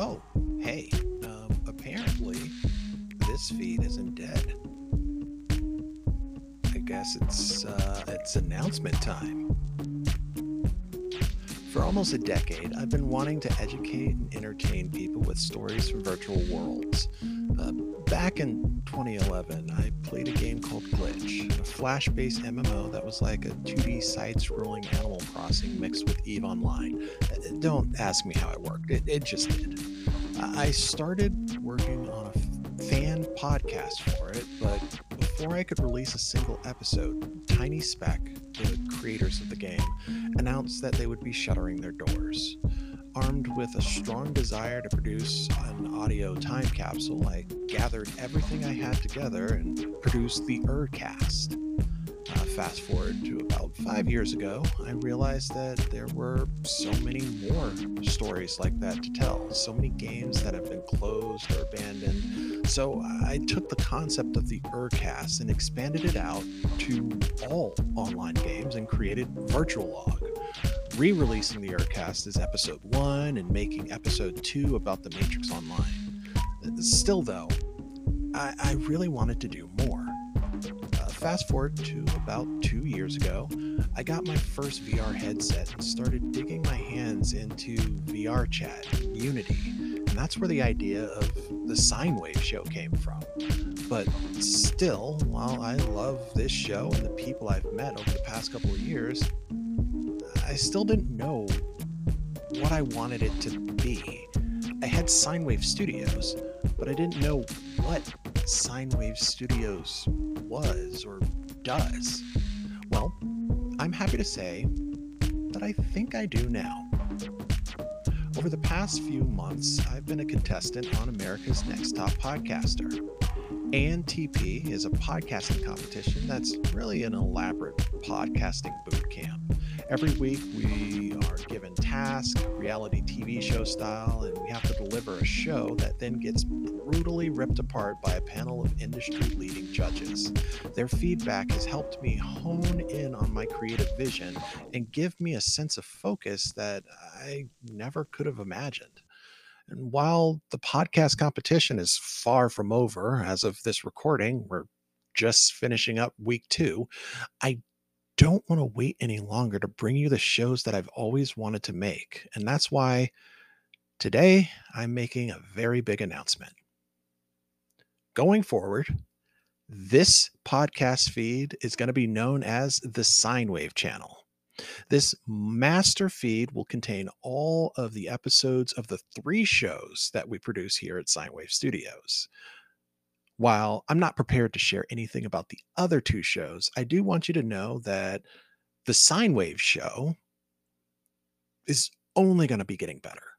Oh, hey, um, apparently this feed isn't dead. I guess it's uh, it's announcement time. For almost a decade, I've been wanting to educate and entertain people with stories from virtual worlds. Uh, back in 2011, I played a game called Glitch, a flash based MMO that was like a 2D side scrolling Animal Crossing mixed with EVE Online. Uh, don't ask me how it worked, it, it just did. I started working on a fan podcast for it, but before I could release a single episode, Tiny Speck, the creators of the game, announced that they would be shuttering their doors. Armed with a strong desire to produce an audio time capsule, I gathered everything I had together and produced the Urcast. Uh, fast forward to about five years ago, I realized that there were so many more stories like that to tell, so many games that have been closed or abandoned. So I took the concept of the Urcast and expanded it out to all online games and created Virtual Log. Re releasing the Urcast as episode one and making episode two about the Matrix Online. Still, though, I, I really wanted to do more fast forward to about two years ago, I got my first VR headset and started digging my hands into VR chat, Unity, and that's where the idea of the Sine Wave show came from. But still, while I love this show and the people I've met over the past couple of years, I still didn't know what I wanted it to be. I had Sine Wave Studios, but I didn't know what Sine Wave Studios was or does. Well, I'm happy to say that I think I do now. Over the past few months, I've been a contestant on America's Next Top Podcaster. ANTP is a podcasting competition that's really an elaborate podcasting boot camp. Every week, we are given tasks, reality TV show style, and we have to deliver a show that then gets brutally ripped apart by a panel of industry leading judges. Their feedback has helped me hone in on my creative vision and give me a sense of focus that I never could have imagined. And while the podcast competition is far from over as of this recording, we're just finishing up week two, I don't want to wait any longer to bring you the shows that I've always wanted to make. And that's why today I'm making a very big announcement. Going forward, this podcast feed is going to be known as the Sine Wave channel. This master feed will contain all of the episodes of the three shows that we produce here at Sine Wave Studios. While I'm not prepared to share anything about the other two shows, I do want you to know that the Sine Wave show is only going to be getting better.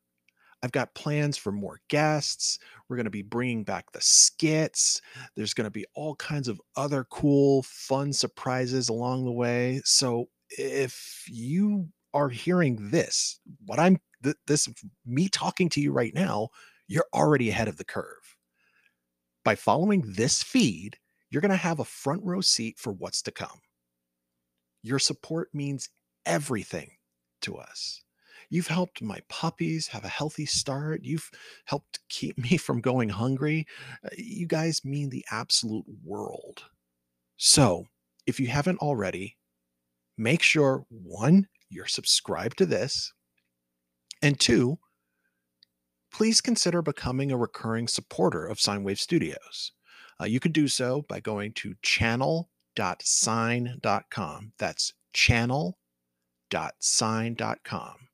I've got plans for more guests. We're going to be bringing back the skits. There's going to be all kinds of other cool, fun surprises along the way. So if you are hearing this, what I'm th- this me talking to you right now, you're already ahead of the curve by following this feed, you're going to have a front row seat for what's to come. Your support means everything to us. You've helped my puppies have a healthy start. You've helped keep me from going hungry. Uh, you guys mean the absolute world. So, if you haven't already, make sure one, you're subscribed to this, and two, please consider becoming a recurring supporter of Sine Wave Studios. Uh, you can do so by going to channel.sine.com. That's channel.sine.com.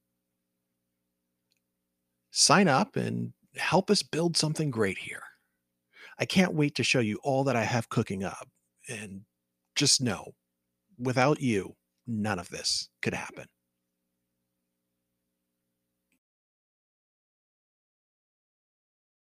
Sign up and help us build something great here. I can't wait to show you all that I have cooking up. And just know, without you, none of this could happen.